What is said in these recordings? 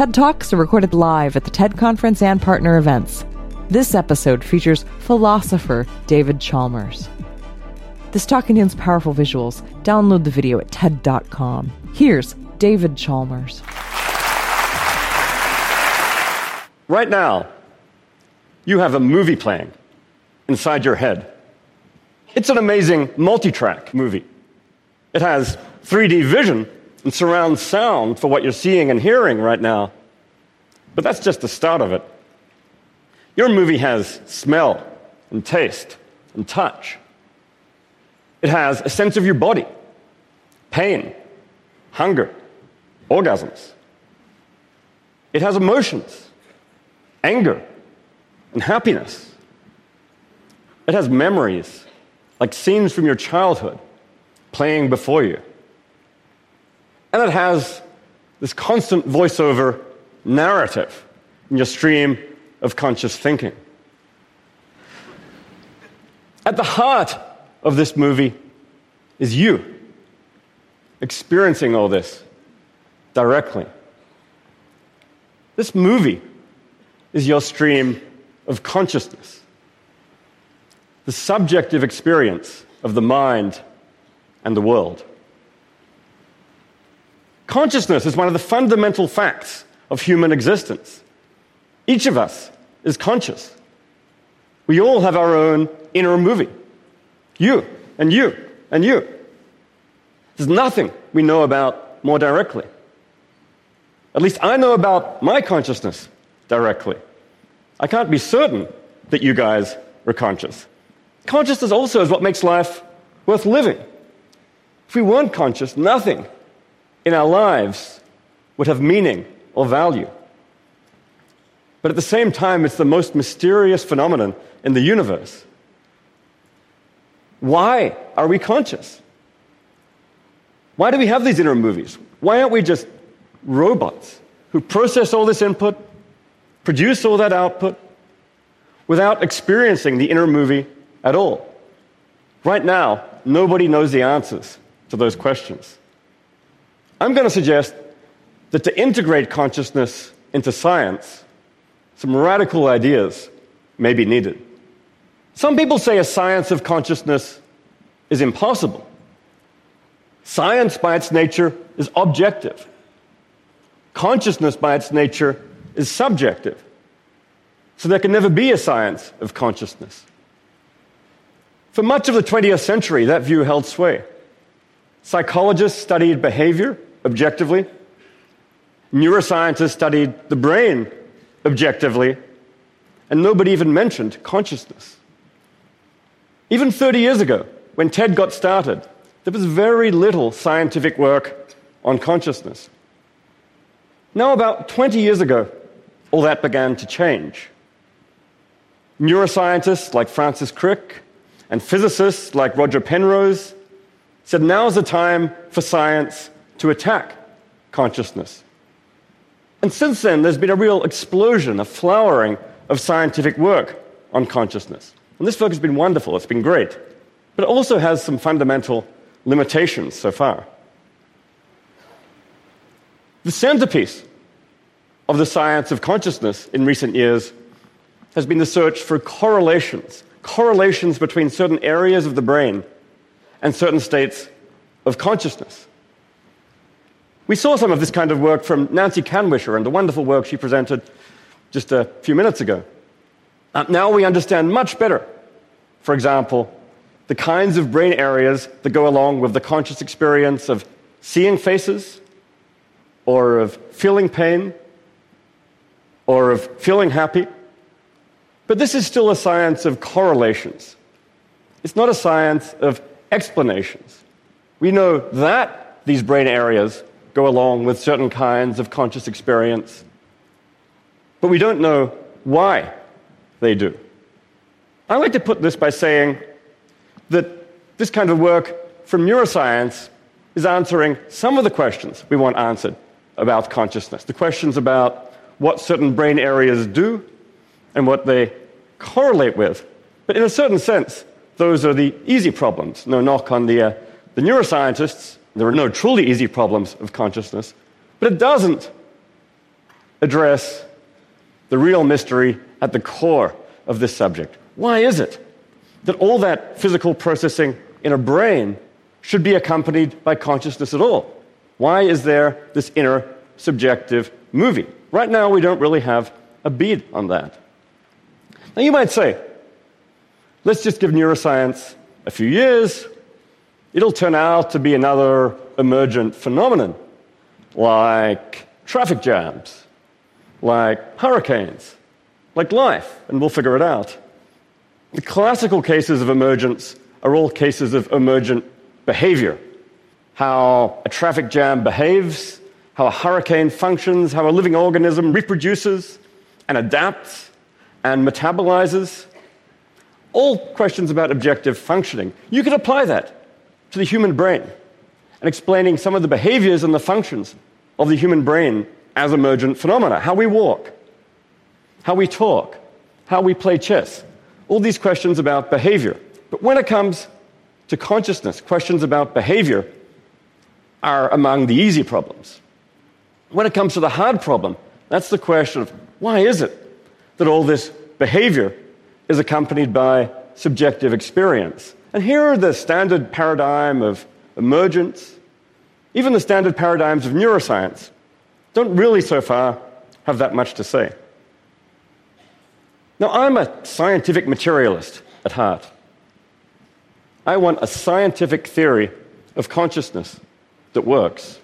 TED Talks are recorded live at the TED Conference and partner events. This episode features philosopher David Chalmers. This talk contains powerful visuals. Download the video at TED.com. Here's David Chalmers. Right now, you have a movie playing inside your head. It's an amazing multi track movie. It has 3D vision and surround sound for what you're seeing and hearing right now. But that's just the start of it. Your movie has smell and taste and touch. It has a sense of your body, pain, hunger, orgasms. It has emotions, anger, and happiness. It has memories, like scenes from your childhood playing before you. And it has this constant voiceover narrative in your stream of conscious thinking. At the heart of this movie is you experiencing all this directly. This movie is your stream of consciousness, the subjective experience of the mind and the world. Consciousness is one of the fundamental facts of human existence. Each of us is conscious. We all have our own inner movie. You, and you, and you. There's nothing we know about more directly. At least I know about my consciousness directly. I can't be certain that you guys are conscious. Consciousness also is what makes life worth living. If we weren't conscious, nothing in our lives would have meaning or value. But at the same time, it's the most mysterious phenomenon in the universe. Why are we conscious? Why do we have these inner movies? Why aren't we just robots who process all this input, produce all that output, without experiencing the inner movie at all? Right now, nobody knows the answers to those questions. I'm going to suggest that to integrate consciousness into science, some radical ideas may be needed. Some people say a science of consciousness is impossible. Science, by its nature, is objective. Consciousness, by its nature, is subjective. So there can never be a science of consciousness. For much of the 20th century, that view held sway. Psychologists studied behavior objectively. Neuroscientists studied the brain objectively. And nobody even mentioned consciousness. Even 30 years ago, when TED got started, there was very little scientific work on consciousness. Now, about 20 years ago, all that began to change. Neuroscientists like Francis Crick and physicists like Roger Penrose said now's the time for science to attack consciousness. And since then, there's been a real explosion, a flowering of scientific work on consciousness. And this work has been wonderful, it's been great. But it also has some fundamental limitations so far. The centerpiece of the science of consciousness in recent years has been the search for correlations, correlations between certain areas of the brain and certain states of consciousness. We saw some of this kind of work from Nancy Kanwisher and the wonderful work she presented just a few minutes ago. Uh, now we understand much better, for example, the kinds of brain areas that go along with the conscious experience of seeing faces, or of feeling pain, or of feeling happy. But this is still a science of correlations. It's not a science of explanations. We know that these brain areas go along with certain kinds of conscious experience. But we don't know why they do. I like to put this by saying that this kind of work from neuroscience is answering some of the questions we want answered about consciousness. The questions about what certain brain areas do and what they correlate with. But in a certain sense, those are the easy problems. No knock on the, uh, the neuroscientists there are no truly easy problems of consciousness, but it doesn't address the real mystery at the core of this subject. Why is it that all that physical processing in a brain should be accompanied by consciousness at all? Why is there this inner subjective movie? Right now, we don't really have a bead on that. Now, you might say, let's just give neuroscience a few years, it'll turn out to be another emergent phenomenon like traffic jams, like hurricanes, like life, and we'll figure it out. The classical cases of emergence are all cases of emergent behavior how a traffic jam behaves, how a hurricane functions, how a living organism reproduces and adapts and metabolizes. All questions about objective functioning. You could apply that to the human brain and explaining some of the behaviors and the functions of the human brain as emergent phenomena how we walk, how we talk, how we play chess. All these questions about behavior. But when it comes to consciousness, questions about behavior are among the easy problems. When it comes to the hard problem, that's the question of why is it that all this behavior is accompanied by subjective experience? And here are the standard paradigm of emergence, even the standard paradigms of neuroscience don't really so far have that much to say. Now, I'm a scientific materialist at heart. I want a scientific theory of consciousness that works.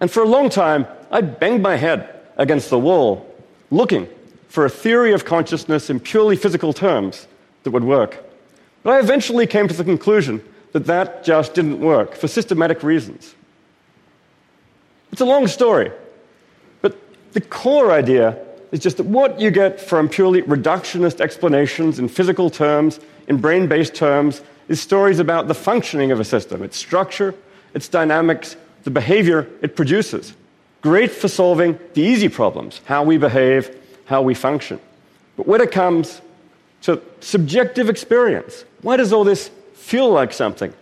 And for a long time, I banged my head against the wall looking for a theory of consciousness in purely physical terms that would work. But I eventually came to the conclusion that that just didn't work for systematic reasons. It's a long story, but the core idea is just that what you get from purely reductionist explanations in physical terms, in brain based terms, is stories about the functioning of a system, its structure, its dynamics, the behavior it produces. Great for solving the easy problems how we behave, how we function. But when it comes to subjective experience, why does all this feel like something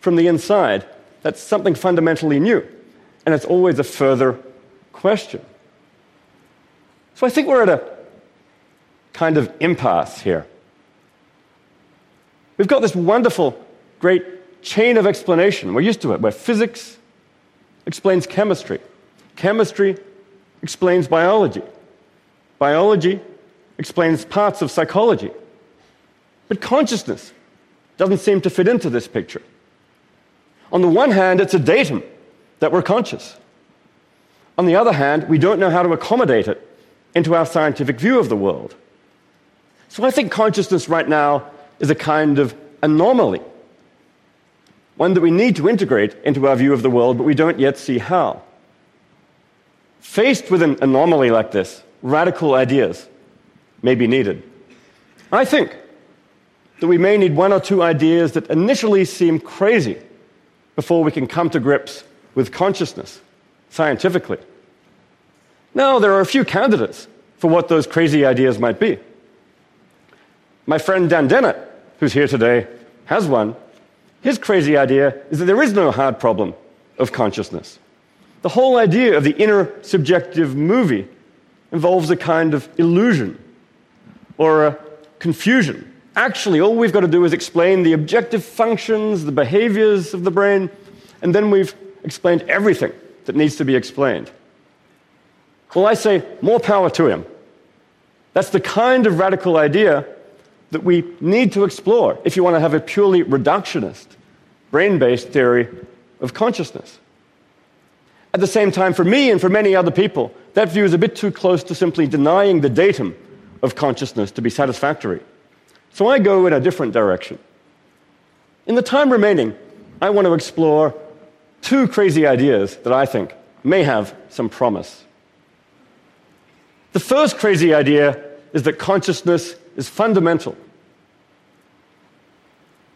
from the inside that's something fundamentally new. And it's always a further question. So I think we're at a kind of impasse here. We've got this wonderful, great chain of explanation. We're used to it, where physics explains chemistry, chemistry explains biology, biology explains parts of psychology. But consciousness doesn't seem to fit into this picture. On the one hand, it's a datum that we're conscious. On the other hand, we don't know how to accommodate it into our scientific view of the world. So I think consciousness right now is a kind of anomaly, one that we need to integrate into our view of the world, but we don't yet see how. Faced with an anomaly like this, radical ideas may be needed. I think that we may need one or two ideas that initially seem crazy before we can come to grips with consciousness scientifically. Now, there are a few candidates for what those crazy ideas might be. My friend Dan Dennett, who's here today, has one. His crazy idea is that there is no hard problem of consciousness. The whole idea of the inner subjective movie involves a kind of illusion or a confusion Actually, all we've got to do is explain the objective functions, the behaviors of the brain, and then we've explained everything that needs to be explained. Well, I say, more power to him. That's the kind of radical idea that we need to explore if you want to have a purely reductionist, brain based theory of consciousness. At the same time, for me and for many other people, that view is a bit too close to simply denying the datum of consciousness to be satisfactory. So I go in a different direction. In the time remaining, I want to explore two crazy ideas that I think may have some promise. The first crazy idea is that consciousness is fundamental.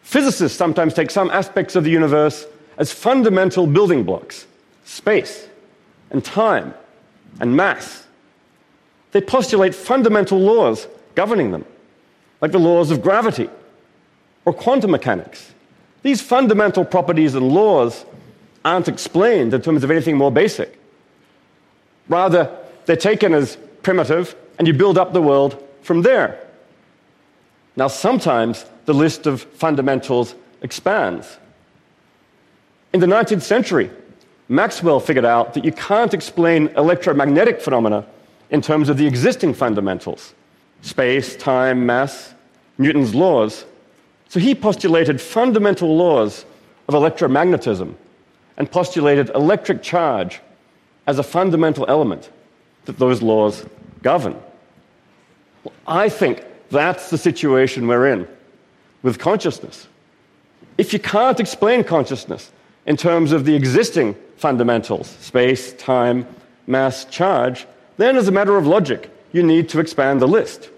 Physicists sometimes take some aspects of the universe as fundamental building blocks space and time and mass. They postulate fundamental laws governing them like the laws of gravity or quantum mechanics. These fundamental properties and laws aren't explained in terms of anything more basic. Rather, they're taken as primitive, and you build up the world from there. Now, sometimes the list of fundamentals expands. In the 19th century, Maxwell figured out that you can't explain electromagnetic phenomena in terms of the existing fundamentals space, time, mass, Newton's laws. So he postulated fundamental laws of electromagnetism and postulated electric charge as a fundamental element that those laws govern. Well, I think that's the situation we're in with consciousness. If you can't explain consciousness in terms of the existing fundamentals space, time, mass, charge then, as a matter of logic, you need to expand the list.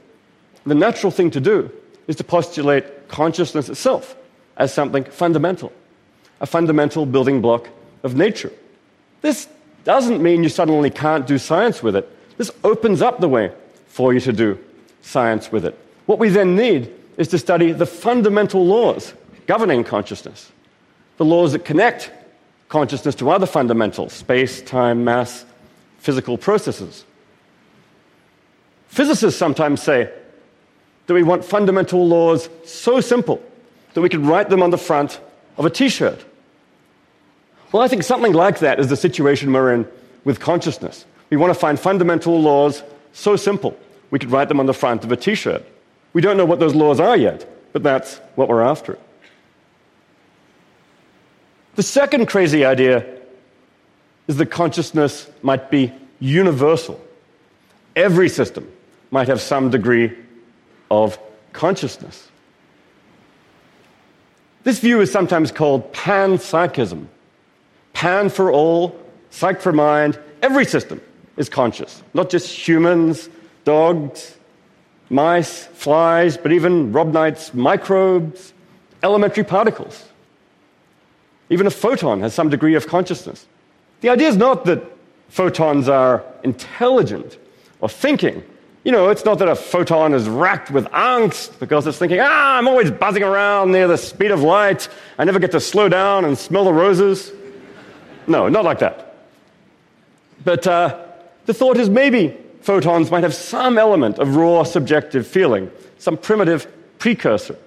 The natural thing to do is to postulate consciousness itself as something fundamental, a fundamental building block of nature. This doesn't mean you suddenly can't do science with it. This opens up the way for you to do science with it. What we then need is to study the fundamental laws governing consciousness, the laws that connect consciousness to other fundamentals space, time, mass, physical processes. Physicists sometimes say that we want fundamental laws so simple that we could write them on the front of a t shirt. Well, I think something like that is the situation we're in with consciousness. We want to find fundamental laws so simple we could write them on the front of a t shirt. We don't know what those laws are yet, but that's what we're after. The second crazy idea is that consciousness might be universal. Every system might have some degree of consciousness. This view is sometimes called panpsychism. Pan for all, psych for mind, every system is conscious, not just humans, dogs, mice, flies, but even Rob Knight's microbes, elementary particles. Even a photon has some degree of consciousness. The idea is not that photons are intelligent or thinking. You know, it's not that a photon is racked with angst because it's thinking, ah, I'm always buzzing around near the speed of light. I never get to slow down and smell the roses. No, not like that. But uh, the thought is maybe photons might have some element of raw subjective feeling, some primitive precursor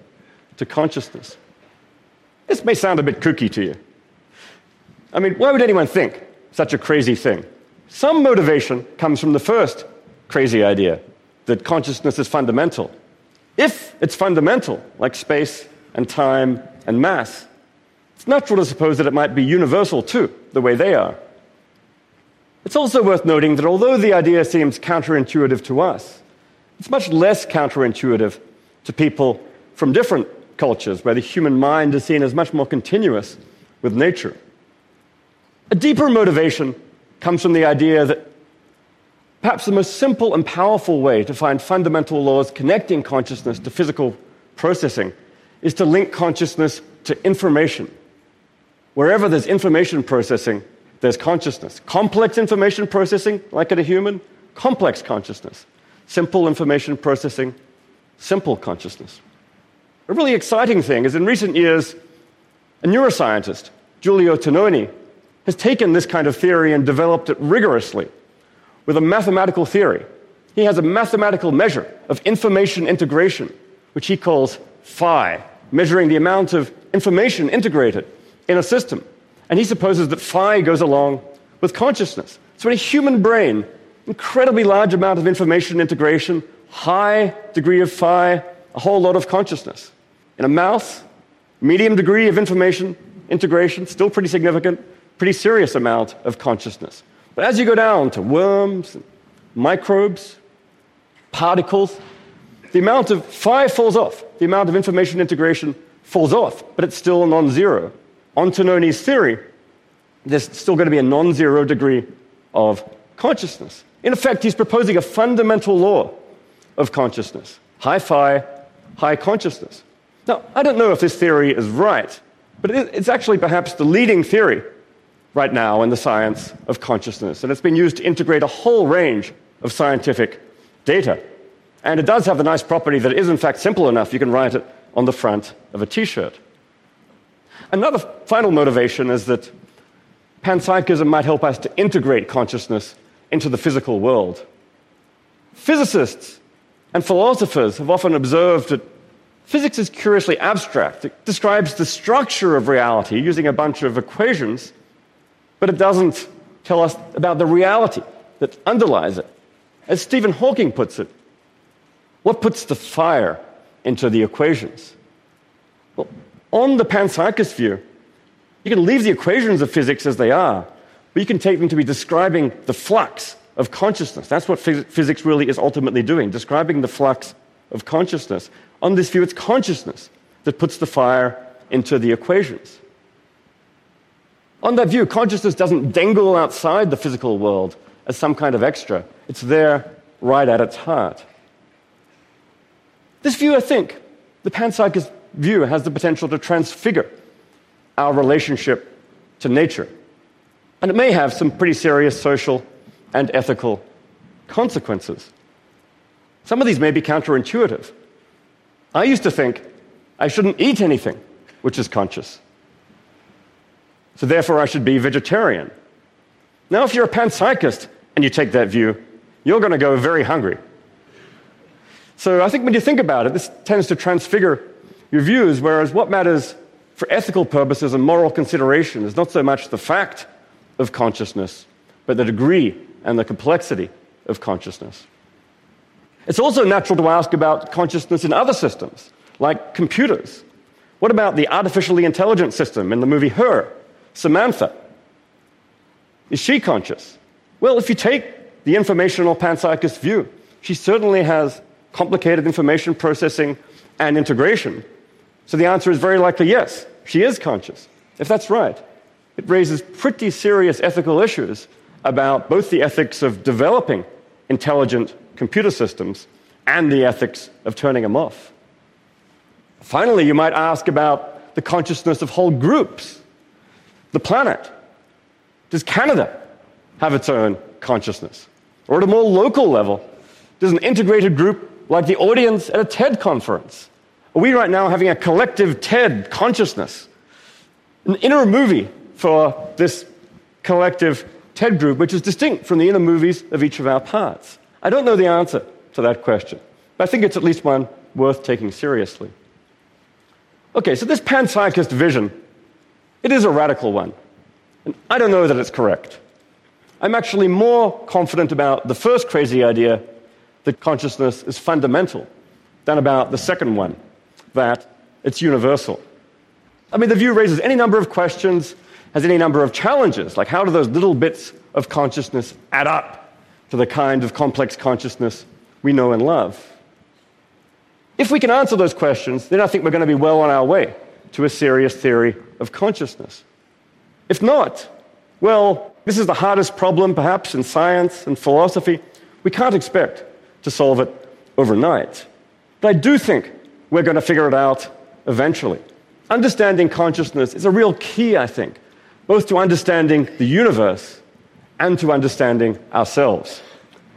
to consciousness. This may sound a bit kooky to you. I mean, why would anyone think such a crazy thing? Some motivation comes from the first crazy idea that consciousness is fundamental. If it's fundamental, like space and time and mass, it's natural to suppose that it might be universal too, the way they are. It's also worth noting that although the idea seems counterintuitive to us, it's much less counterintuitive to people from different cultures where the human mind is seen as much more continuous with nature. A deeper motivation comes from the idea that perhaps the most simple and powerful way to find fundamental laws connecting consciousness to physical processing is to link consciousness to information. Wherever there's information processing, there's consciousness. Complex information processing, like in a human, complex consciousness. Simple information processing, simple consciousness. A really exciting thing is in recent years, a neuroscientist, Giulio Tononi, has taken this kind of theory and developed it rigorously with a mathematical theory. He has a mathematical measure of information integration, which he calls phi, measuring the amount of information integrated in a system. And he supposes that phi goes along with consciousness. So in a human brain, incredibly large amount of information integration, high degree of phi, a whole lot of consciousness. In a mouse, medium degree of information integration, still pretty significant, pretty serious amount of consciousness. But as you go down to worms, microbes, particles, the amount of phi falls off. The amount of information integration falls off, but it's still non zero. On Tononi's theory, there's still going to be a non zero degree of consciousness. In effect, he's proposing a fundamental law of consciousness high phi, high consciousness. Now, I don't know if this theory is right, but it's actually perhaps the leading theory right now in the science of consciousness, and it's been used to integrate a whole range of scientific data. And it does have the nice property that it is, in fact, simple enough you can write it on the front of a t shirt. Another final motivation is that panpsychism might help us to integrate consciousness into the physical world. Physicists and philosophers have often observed that physics is curiously abstract. It describes the structure of reality using a bunch of equations, but it doesn't tell us about the reality that underlies it. As Stephen Hawking puts it, what puts the fire into the equations? Well, on the panpsychist view, you can leave the equations of physics as they are, but you can take them to be describing the flux of consciousness. That's what phys- physics really is ultimately doing, describing the flux of consciousness. On this view, it's consciousness that puts the fire into the equations. On that view, consciousness doesn't dangle outside the physical world as some kind of extra. It's there right at its heart. This view, I think, the panpsychist view, has the potential to transfigure our relationship to nature. And it may have some pretty serious social and ethical consequences. Some of these may be counterintuitive. I used to think I shouldn't eat anything which is conscious. So therefore, I should be vegetarian. Now, if you're a panpsychist and you take that view, you're going to go very hungry. So I think when you think about it, this tends to transfigure your views, whereas what matters for ethical purposes and moral consideration is not so much the fact of consciousness, but the degree and the complexity of consciousness. It's also natural to ask about consciousness in other systems, like computers. What about the artificially intelligent system in the movie Her, Samantha? Is she conscious? Well, if you take the informational panpsychist view, she certainly has complicated information processing and integration. So the answer is very likely yes, she is conscious. If that's right, it raises pretty serious ethical issues about both the ethics of developing intelligent computer systems and the ethics of turning them off. Finally, you might ask about the consciousness of whole groups. The planet. Does Canada have its own consciousness? Or at a more local level, does an integrated group like the audience at a TED conference? Are we right now having a collective TED consciousness? An inner movie for this collective TED group, which is distinct from the inner movies of each of our parts? I don't know the answer to that question, but I think it's at least one worth taking seriously. Okay, so this panpsychist vision, it is a radical one. And I don't know that it's correct. I'm actually more confident about the first crazy idea that consciousness is fundamental than about the second one, that it's universal. I mean, the view raises any number of questions, has any number of challenges, like how do those little bits of consciousness add up to the kind of complex consciousness we know and love? If we can answer those questions, then I think we're going to be well on our way to a serious theory of consciousness. If not, well, this is the hardest problem perhaps in science and philosophy. We can't expect to solve it overnight. But I do think we're going to figure it out eventually. Understanding consciousness is a real key, I think, both to understanding the universe and to understanding ourselves.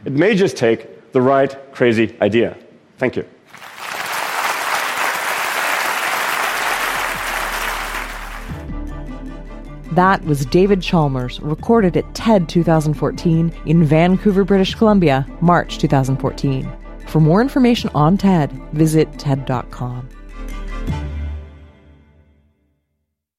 It may just take the right crazy idea. Thank you. That was David Chalmers, recorded at TED 2014 in Vancouver, British Columbia, March 2014. For more information on TED, visit TED.com.